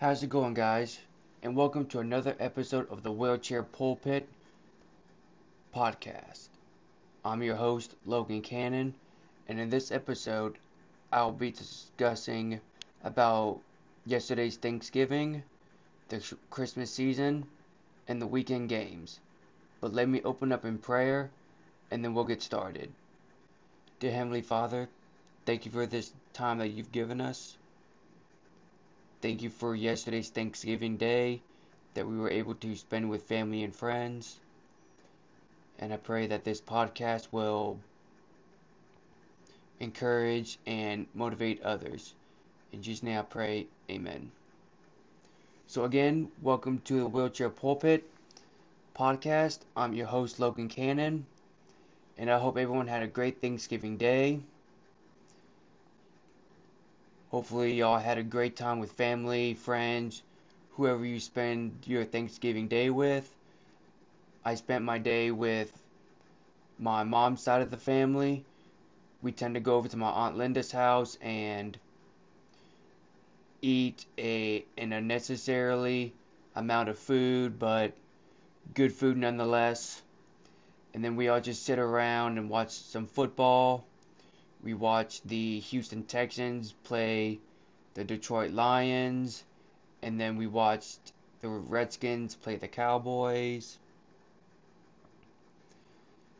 How's it going, guys? And welcome to another episode of the Wheelchair Pulpit podcast. I'm your host, Logan Cannon, and in this episode, I'll be discussing about yesterday's Thanksgiving, the Christmas season, and the weekend games. But let me open up in prayer, and then we'll get started. Dear Heavenly Father, thank you for this time that you've given us. Thank you for yesterday's Thanksgiving Day that we were able to spend with family and friends. And I pray that this podcast will encourage and motivate others. In Jesus' name I pray, Amen. So, again, welcome to the Wheelchair Pulpit podcast. I'm your host, Logan Cannon, and I hope everyone had a great Thanksgiving Day. Hopefully, y'all had a great time with family, friends, whoever you spend your Thanksgiving day with. I spent my day with my mom's side of the family. We tend to go over to my Aunt Linda's house and eat a an unnecessarily amount of food, but good food nonetheless. And then we all just sit around and watch some football we watched the Houston Texans play the Detroit Lions, and then we watched the Redskins play the Cowboys.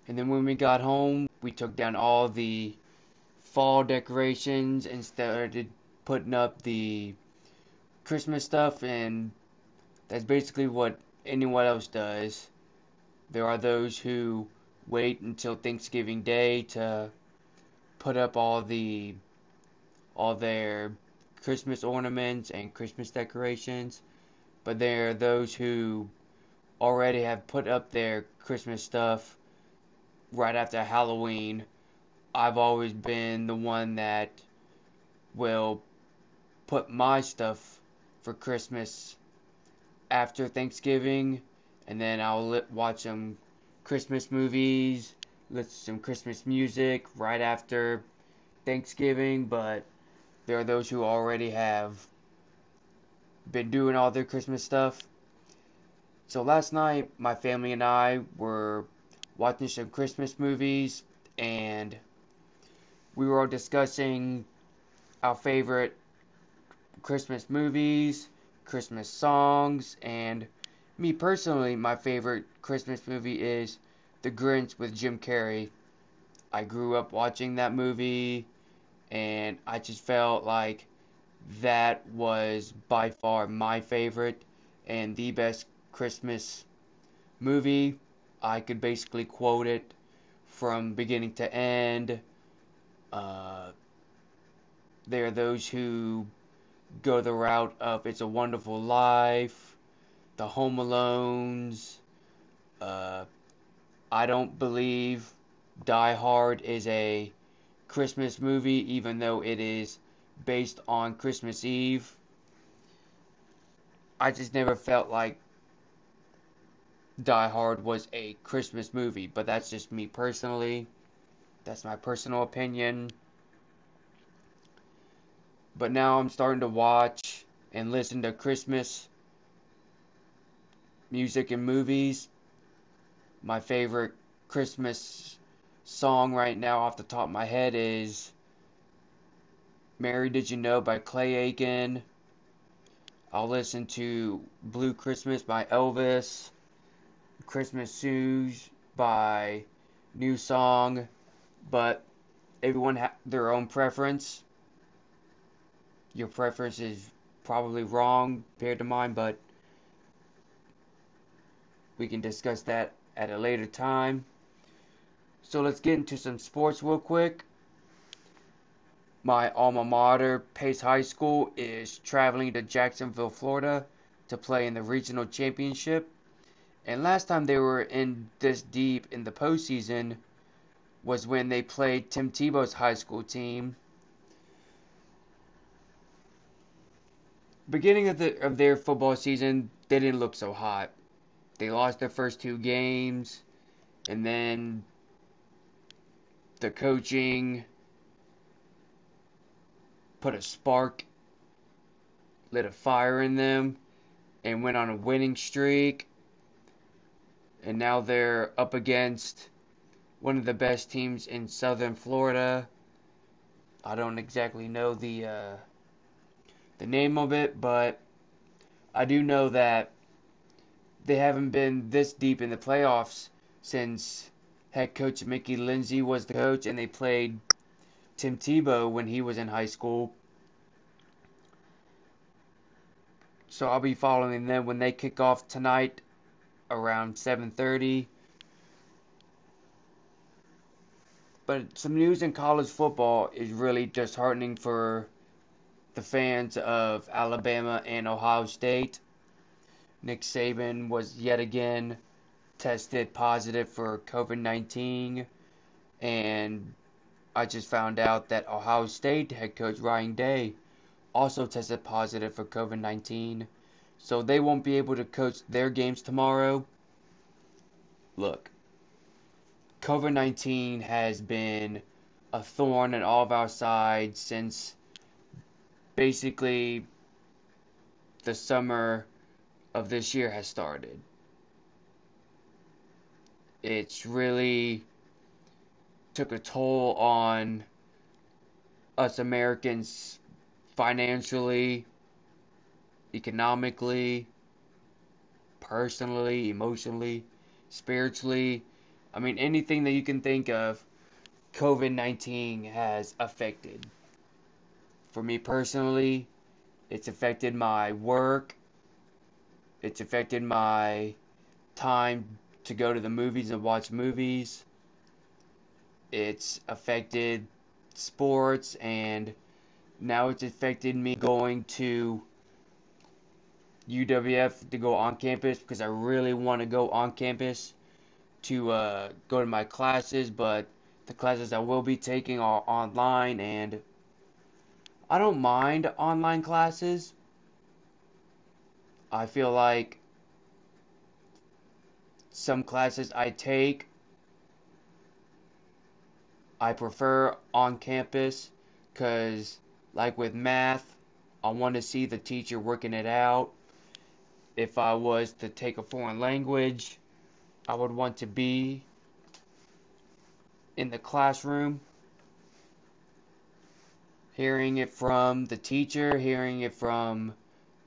And then when we got home, we took down all the fall decorations and started putting up the Christmas stuff, and that's basically what anyone else does. There are those who wait until Thanksgiving Day to put up all the all their Christmas ornaments and Christmas decorations, but there are those who already have put up their Christmas stuff right after Halloween. I've always been the one that will put my stuff for Christmas after Thanksgiving, and then I'll watch some Christmas movies to some Christmas music right after Thanksgiving, but there are those who already have been doing all their Christmas stuff. So last night, my family and I were watching some Christmas movies, and we were all discussing our favorite Christmas movies, Christmas songs, and me personally, my favorite Christmas movie is the Grinch with Jim Carrey. I grew up watching that movie, and I just felt like that was by far my favorite and the best Christmas movie. I could basically quote it from beginning to end. Uh, there are those who go the route of It's a Wonderful Life, The Home Alones, uh, I don't believe Die Hard is a Christmas movie, even though it is based on Christmas Eve. I just never felt like Die Hard was a Christmas movie, but that's just me personally. That's my personal opinion. But now I'm starting to watch and listen to Christmas music and movies my favorite Christmas song right now off the top of my head is Mary Did You Know by Clay Aiken. I'll listen to Blue Christmas by Elvis, Christmas Shoes by New Song, but everyone has their own preference. Your preference is probably wrong compared to mine, but we can discuss that at a later time. So let's get into some sports real quick. My alma mater, Pace High School, is traveling to Jacksonville, Florida to play in the regional championship. And last time they were in this deep in the postseason was when they played Tim Tebow's high school team. Beginning of the of their football season, they didn't look so hot. They lost their first two games, and then the coaching put a spark lit a fire in them and went on a winning streak. And now they're up against one of the best teams in Southern Florida. I don't exactly know the uh, the name of it, but I do know that they haven't been this deep in the playoffs since head coach Mickey Lindsay was the coach, and they played Tim Tebow when he was in high school. So I'll be following them when they kick off tonight around 7:30. But some news in college football is really disheartening for the fans of Alabama and Ohio State. Nick Saban was yet again tested positive for COVID 19, and I just found out that Ohio State head coach Ryan Day also tested positive for COVID 19, so they won't be able to coach their games tomorrow. Look, COVID 19 has been a thorn in all of our sides since basically the summer of this year has started. It's really took a toll on us Americans financially, economically, personally, emotionally, spiritually. I mean, anything that you can think of, COVID 19 has affected. For me personally, it's affected my work, it's affected my time to go to the movies and watch movies. It's affected sports and now it's affected me going to UWF to go on campus because I really want to go on campus to uh, go to my classes, but the classes I will be taking are online, and I don't mind online classes. I feel like some classes I take I prefer on campus because, like with math, I want to see the teacher working it out. If I was to take a foreign language, I would want to be in the classroom, hearing it from the teacher, hearing it from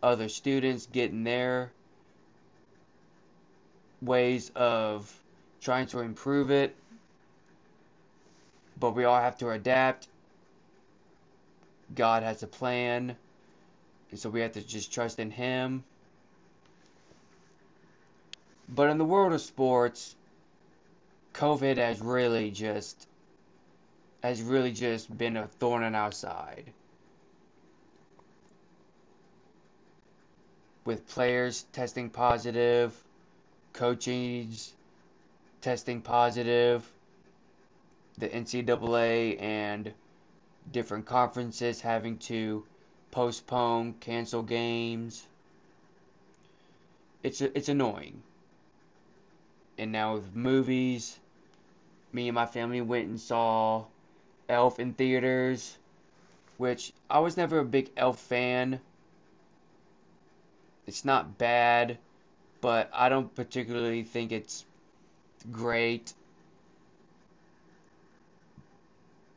other students, getting their ways of trying to improve it. But we all have to adapt. God has a plan. And so we have to just trust in Him. But in the world of sports, COVID has really just has really just been a thorn in our side. With players testing positive, coaches testing positive, the NCAA and different conferences having to postpone, cancel games. It's it's annoying. And now with movies, me and my family went and saw Elf in theaters, which I was never a big Elf fan. It's not bad, but I don't particularly think it's great.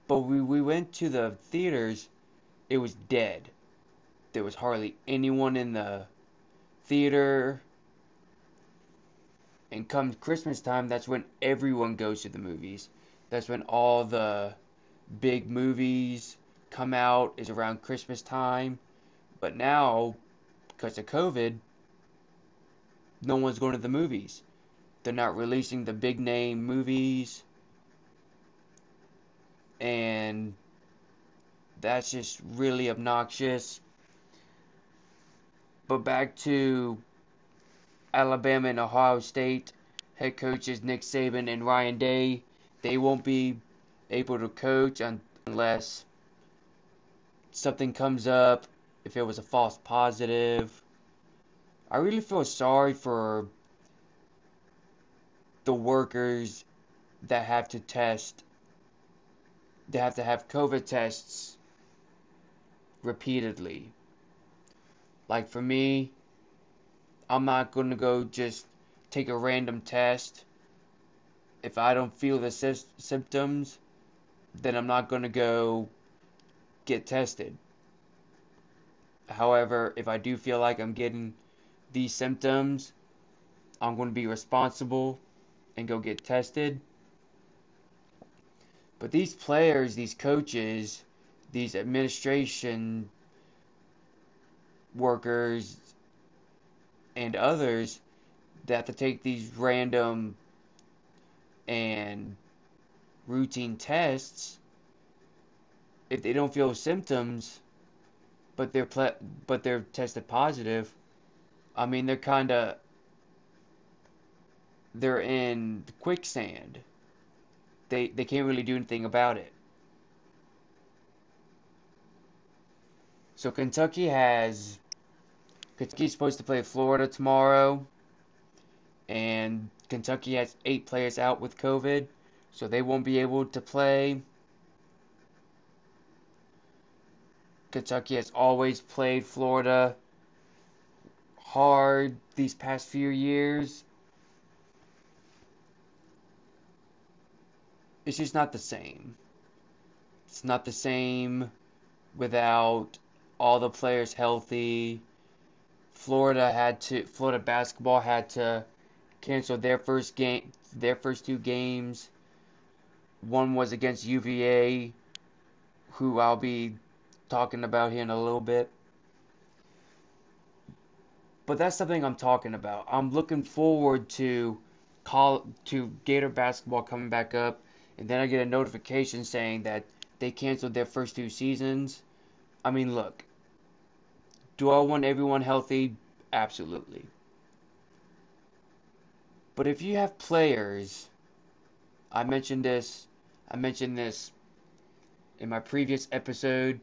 But we, we went to the theaters, it was dead. There was hardly anyone in the theater. And come Christmas time, that's when everyone goes to the movies. That's when all the big movies come out, is around Christmas time. But now, because of COVID, no one's going to the movies. They're not releasing the big name movies and that's just really obnoxious. But back to Alabama and Ohio State head coaches Nick Saban and Ryan Day. They won't be able to coach unless something comes up, if it was a false positive. I really feel sorry for the workers that have to test they have to have COVID tests repeatedly. Like for me, I'm not going to go just take a random test. If I don't feel the sy- symptoms, then I'm not going to go get tested. However, if I do feel like I'm getting these symptoms, I'm going to be responsible and go get tested. But these players, these coaches, these administration workers, and others that have to take these random and routine tests, if they don't feel symptoms, but they're ple- but they're tested positive, I mean they're kind of they're in quicksand. They they can't really do anything about it. So Kentucky has Kentucky's supposed to play Florida tomorrow, and Kentucky has eight players out with COVID, so they won't be able to play. Kentucky has always played Florida hard these past few years. It's just not the same. It's not the same without all the players healthy. Florida had to Florida basketball had to cancel their first game their first two games. One was against UVA, who I'll be talking about here in a little bit. But that's something I'm talking about. I'm looking forward to call to Gator basketball coming back up, and then I get a notification saying that they canceled their first two seasons. I mean, look. Do I want everyone healthy? Absolutely. But if you have players, I mentioned this, I mentioned this in my previous episode.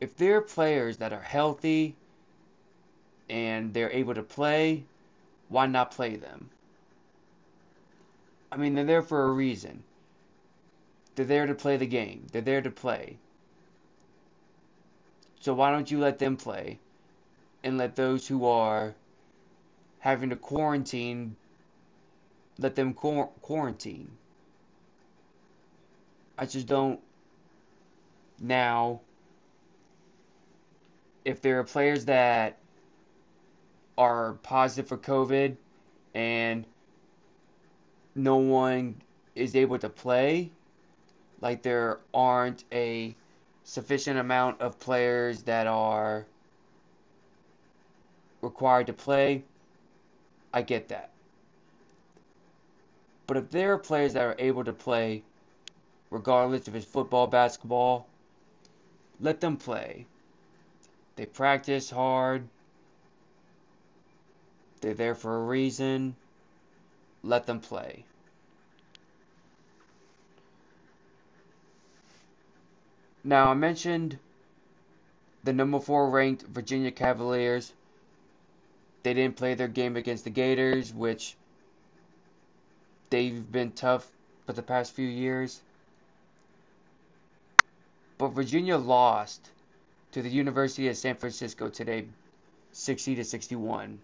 If there are players that are healthy and they're able to play, why not play them? I mean, they're there for a reason. They're there to play the game. They're there to play. So why don't you let them play and let those who are having to quarantine let them qu- quarantine. I just don't now if there are players that are positive for COVID and no one is able to play, like there aren't a sufficient amount of players that are required to play, I get that. But if there are players that are able to play, regardless if it's football, basketball, let them play. They practice hard. They're there for a reason. Let them play. Now, I mentioned the number four ranked Virginia Cavaliers. They didn't play their game against the Gators, which they've been tough for the past few years. But Virginia lost to the University of San Francisco today, 60 to 61.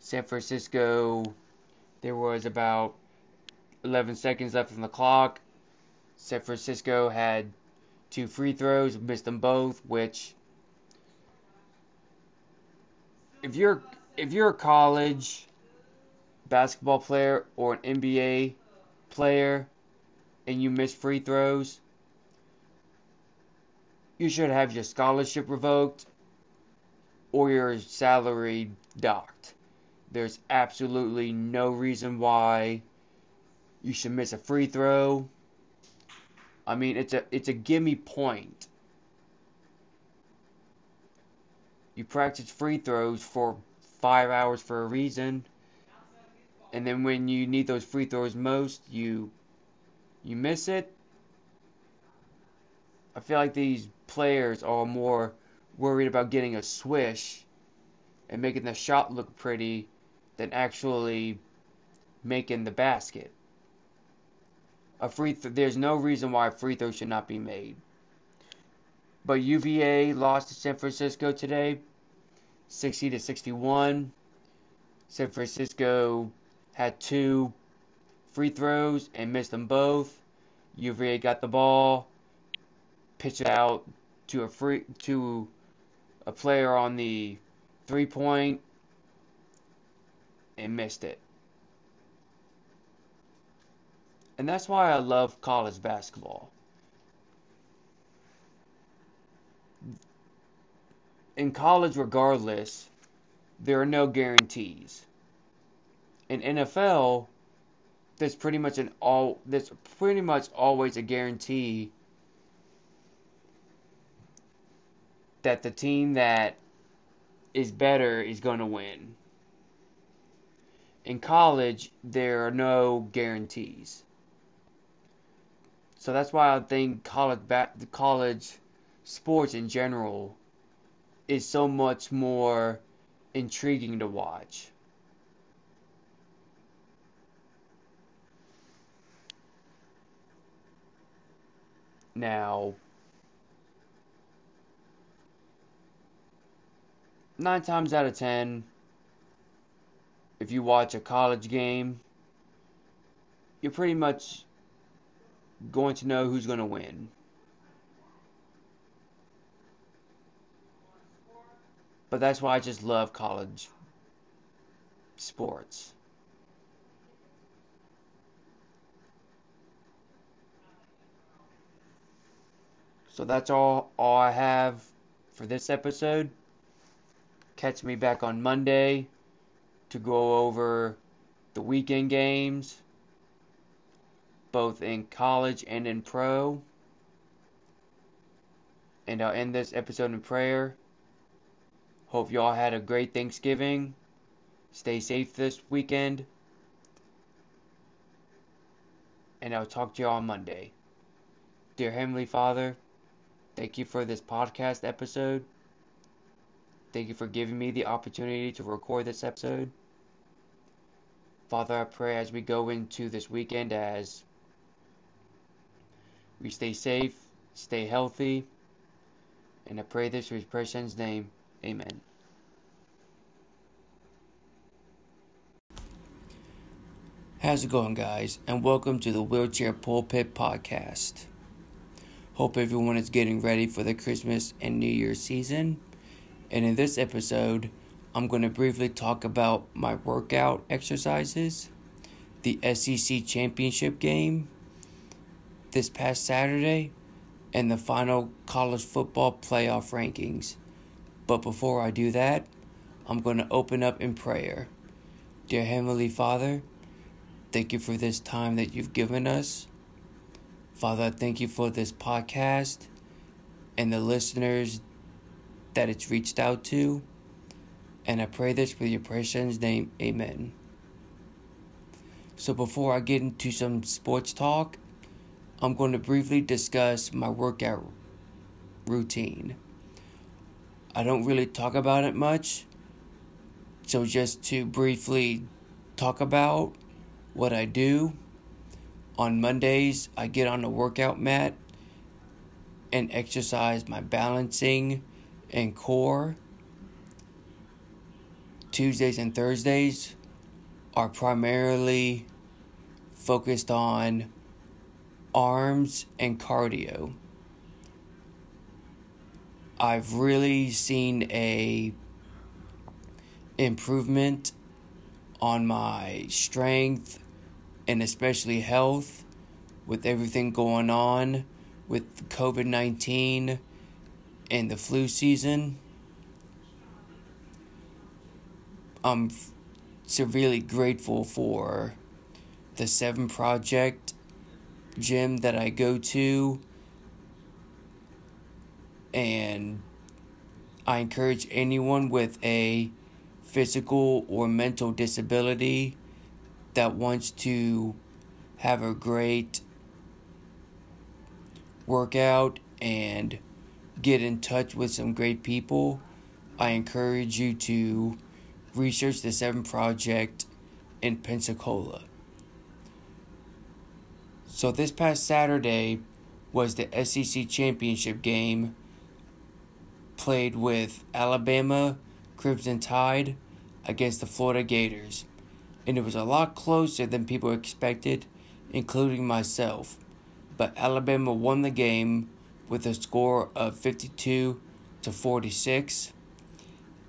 San Francisco, there was about 11 seconds left on the clock. San Francisco had two free throws, missed them both, which if you're if you're a college basketball player or an NBA player and you miss free throws, you should have your scholarship revoked or your salary docked. There's absolutely no reason why you should miss a free throw. I mean, it's a it's a gimme point. You practice free throws for 5 hours for a reason. And then when you need those free throws most, you you miss it. I feel like these players are more worried about getting a swish and making the shot look pretty than actually making the basket. A free th- there's no reason why a free throw should not be made. But UVA lost to San Francisco today, 60 to 61. San Francisco had two free throws and missed them both. UVA got the ball, pitched it out to a free to a player on the three point and missed it. And that's why I love college basketball. In college, regardless, there are no guarantees. In NFL, there's pretty much an all there's pretty much always a guarantee that the team that is better is going to win. In college, there are no guarantees. So that's why I think college ba- college sports in general is so much more intriguing to watch. Now, nine times out of ten, if you watch a college game, you're pretty much going to know who's going to win. But that's why I just love college sports. So that's all all I have for this episode. Catch me back on Monday to go over the weekend games, both in college and in pro. And I'll end this episode in prayer. Hope y'all had a great Thanksgiving. Stay safe this weekend. And I'll talk to y'all on Monday. Dear Heavenly Father, thank you for this podcast episode. Thank you for giving me the opportunity to record this episode. Father, I pray as we go into this weekend as we stay safe, stay healthy, and I pray this in His precious name. Amen. How's it going, guys? And welcome to the Wheelchair Pulpit Podcast. Hope everyone is getting ready for the Christmas and New Year season. And in this episode, I'm going to briefly talk about my workout exercises, the SEC championship game this past Saturday, and the final college football playoff rankings. But before I do that, I'm going to open up in prayer. Dear Heavenly Father, thank you for this time that you've given us. Father, I thank you for this podcast and the listeners that it's reached out to. And I pray this with your precious name. Amen. So before I get into some sports talk, I'm going to briefly discuss my workout routine. I don't really talk about it much. So, just to briefly talk about what I do, on Mondays, I get on the workout mat and exercise my balancing and core. Tuesdays and Thursdays are primarily focused on arms and cardio. I've really seen a improvement on my strength and especially health with everything going on with COVID 19 and the flu season. I'm severely grateful for the Seven Project gym that I go to and I encourage anyone with a physical or mental disability that wants to have a great workout and get in touch with some great people, I encourage you to research the Seven Project in Pensacola. So, this past Saturday was the SEC Championship game played with Alabama Crimson Tide against the Florida Gators, and it was a lot closer than people expected, including myself. But Alabama won the game with a score of 52 to 46.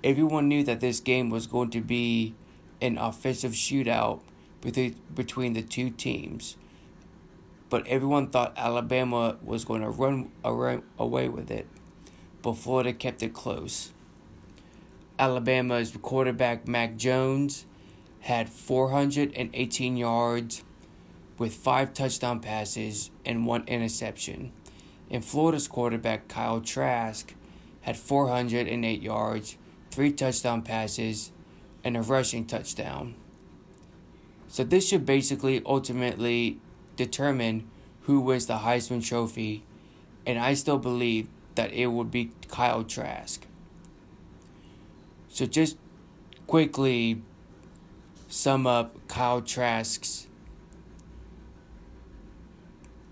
Everyone knew that this game was going to be an offensive shootout between the two teams. But everyone thought Alabama was going to run away with it. But Florida kept it close. Alabama's quarterback Mac Jones had 418 yards with five touchdown passes and one interception. And Florida's quarterback Kyle Trask had 408 yards, three touchdown passes, and a rushing touchdown. So this should basically ultimately determine who wins the Heisman Trophy, and I still believe that it would be Kyle Trask. So just quickly sum up Kyle Trask's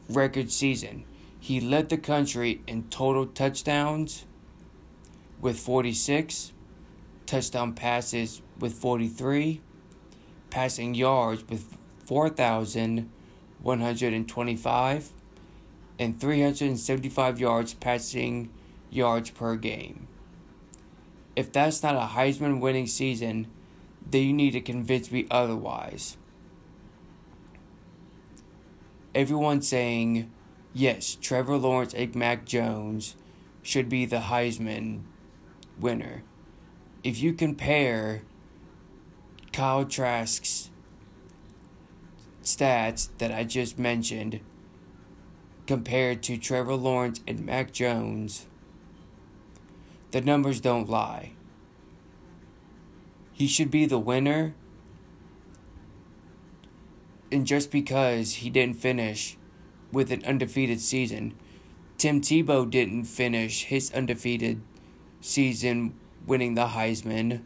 record season. He led the country in total touchdowns with 46, touchdown passes with 43, passing yards with 4,125, and 375 yards passing yards per game. If that's not a Heisman winning season, then you need to convince me otherwise. Everyone saying, yes, Trevor Lawrence and Mac Jones should be the Heisman winner. If you compare Kyle Trask's stats that I just mentioned compared to Trevor Lawrence and Mac Jones, the numbers don't lie. He should be the winner. And just because he didn't finish with an undefeated season, Tim Tebow didn't finish his undefeated season winning the Heisman.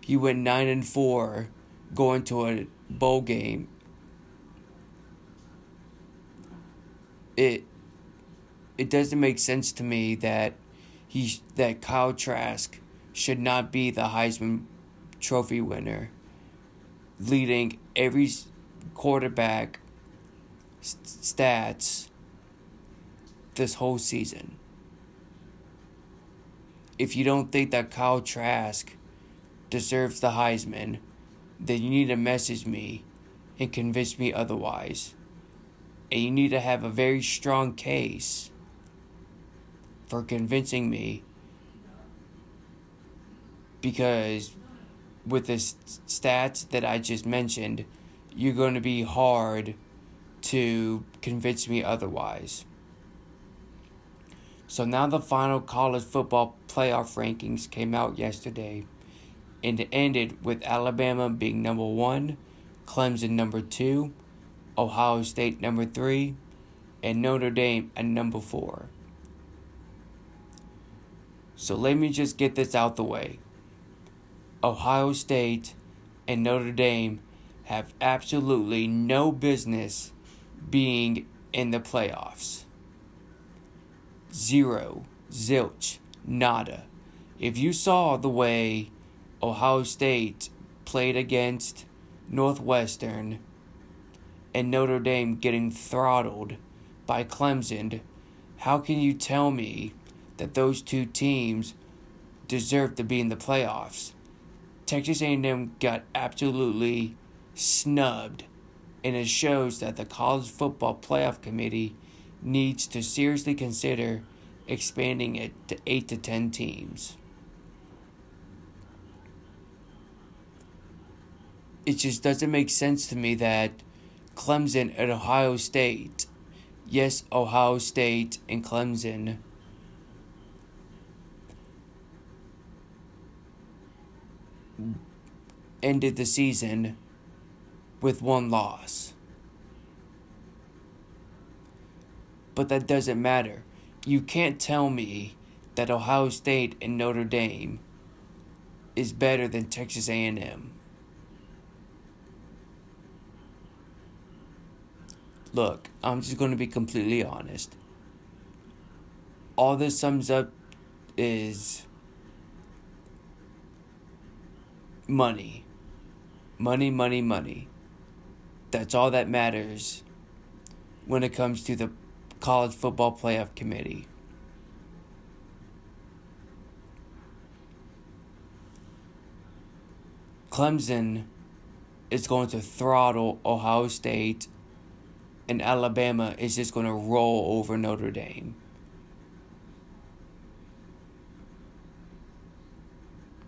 He went 9 and 4 going to a bowl game. It it doesn't make sense to me that he that Kyle Trask should not be the Heisman Trophy winner, leading every quarterback stats this whole season. If you don't think that Kyle Trask deserves the Heisman, then you need to message me and convince me otherwise. And you need to have a very strong case for convincing me because with the stats that I just mentioned, you're going to be hard to convince me otherwise. So now the final college football playoff rankings came out yesterday, and it ended with Alabama being number one, Clemson number two, Ohio State number three, and Notre Dame at number four. So let me just get this out the way. Ohio State and Notre Dame have absolutely no business being in the playoffs. Zero, zilch, nada. If you saw the way Ohio State played against Northwestern and Notre Dame getting throttled by Clemson, how can you tell me that those two teams deserve to be in the playoffs. Texas A&M got absolutely snubbed, and it shows that the college football playoff committee needs to seriously consider expanding it to 8 to 10 teams. It just doesn't make sense to me that Clemson and Ohio State, yes, Ohio State and Clemson ended the season with one loss. But that doesn't matter. You can't tell me that Ohio State and Notre Dame is better than Texas A&M. Look, I'm just going to be completely honest. All this sums up is money. Money, money, money. That's all that matters when it comes to the college football playoff committee. Clemson is going to throttle Ohio State, and Alabama is just going to roll over Notre Dame.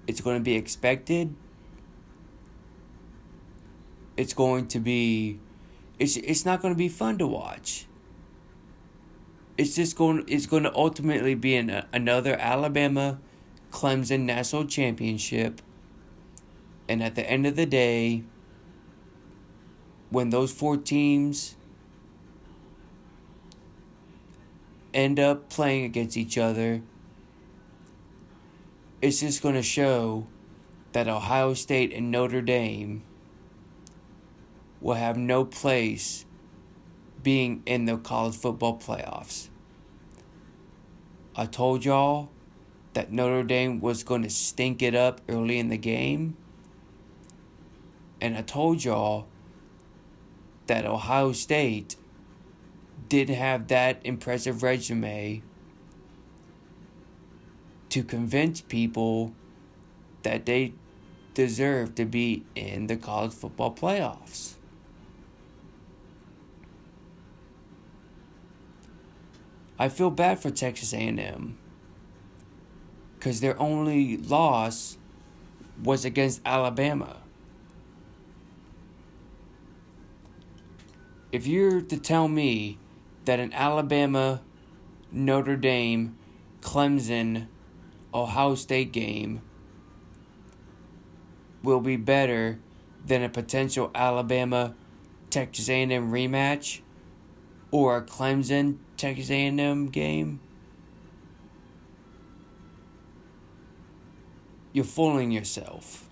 It's going to be expected. It's going to be it's it's not going to be fun to watch. It's just going it's going to ultimately be an, another Alabama Clemson national championship. And at the end of the day, when those four teams end up playing against each other, it's just going to show that Ohio State and Notre Dame will have no place being in the college football playoffs. I told y'all that Notre Dame was going to stink it up early in the game. And I told y'all that Ohio State didn't have that impressive resume to convince people that they deserve to be in the college football playoffs. I feel bad for Texas A&M cuz their only loss was against Alabama. If you're to tell me that an Alabama, Notre Dame, Clemson, Ohio State game will be better than a potential Alabama Texas A&M rematch or a Clemson Texas A&M game, you're fooling yourself.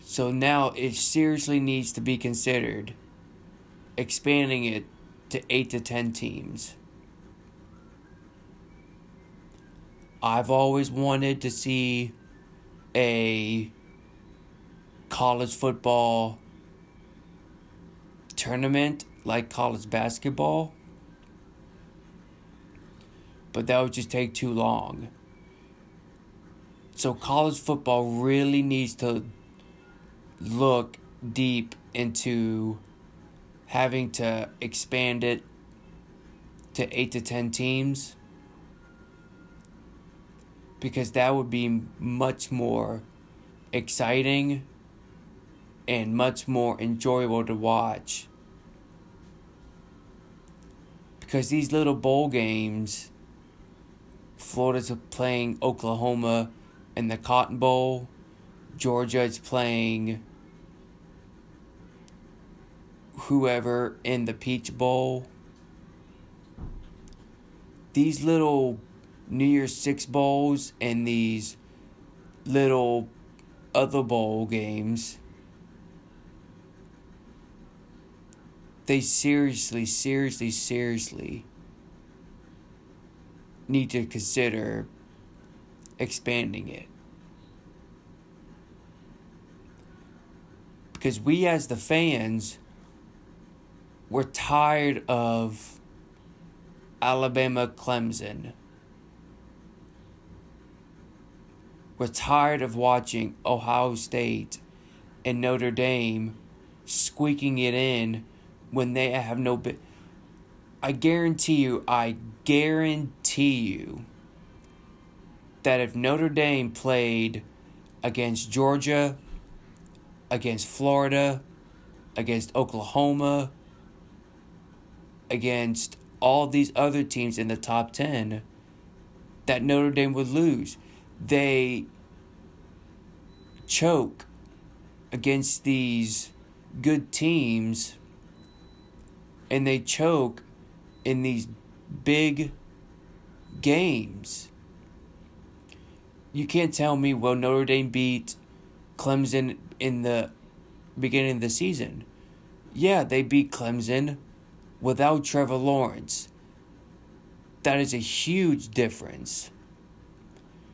So now it seriously needs to be considered expanding it to 8 to 10 teams. I've always wanted to see a college football tournament like college basketball, but that would just take too long. So, college football really needs to look deep into having to expand it to 8 to 10 teams because that would be much more exciting and much more enjoyable to watch. Because these little bowl games, Florida's playing Oklahoma in the Cotton Bowl, Georgia's playing whoever in the Peach Bowl. These little New Year's Six bowls and these little other bowl games. They seriously, seriously, seriously need to consider expanding it. Because we, as the fans, we're tired of Alabama Clemson. We're tired of watching Ohio State and Notre Dame squeaking it in when they have no bit. I guarantee you, I guarantee you that if Notre Dame played against Georgia, against Florida, against Oklahoma, against all these other teams in the top 10, that Notre Dame would lose they choke against these good teams and they choke in these big games. You can't tell me, well, Notre Dame beat Clemson in the beginning of the season. Yeah, they beat Clemson without Trevor Lawrence. That is a huge difference.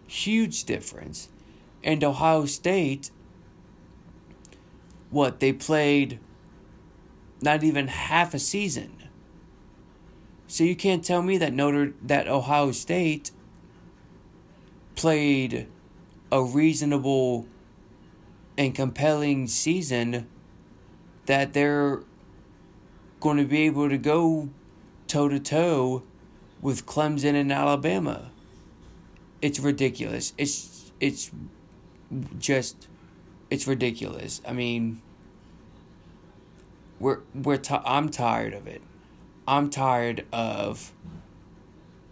Huge difference. And Ohio State, what, they played not even half a season. So you can't tell me that Notre that Ohio State played a reasonable and compelling season that they're going to be able to go toe to toe with Clemson and Alabama. It's ridiculous. It's it's just it's ridiculous. I mean, we're we're t- I'm tired of it. I'm tired of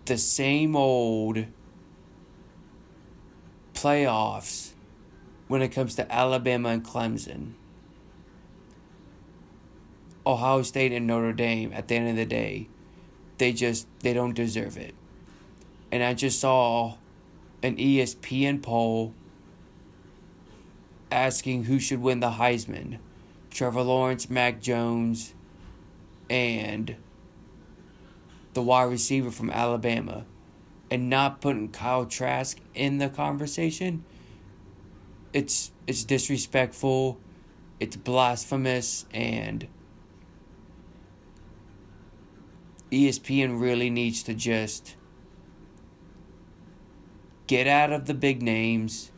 the same old playoffs when it comes to Alabama and Clemson. Ohio State and Notre Dame at the end of the day, they just they don't deserve it. And I just saw an ESPN poll asking who should win the Heisman. Trevor Lawrence, Mac Jones, and the wide receiver from Alabama. And not putting Kyle Trask in the conversation. It's it's disrespectful, it's blasphemous, and ESPN really needs to just get out of the big names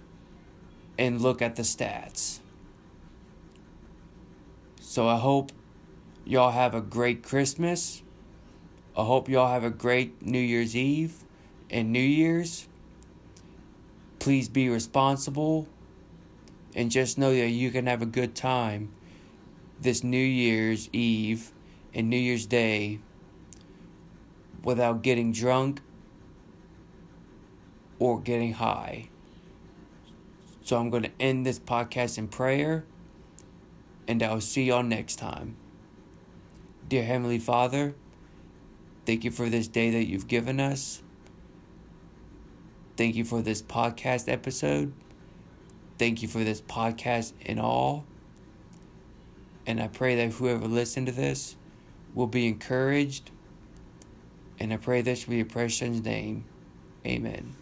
and look at the stats. So I hope y'all have a great Christmas. I hope y'all have a great New Year's Eve and New Year's. Please be responsible and just know that you can have a good time this New Year's Eve and New Year's Day without getting drunk or getting high. So I'm going to end this podcast in prayer, and I'll see y'all next time. Dear Heavenly Father, thank you for this day that you've given us. Thank you for this podcast episode. Thank you for this podcast in all. And I pray that whoever listened to this will be encouraged and I pray this will be a precious name. Amen.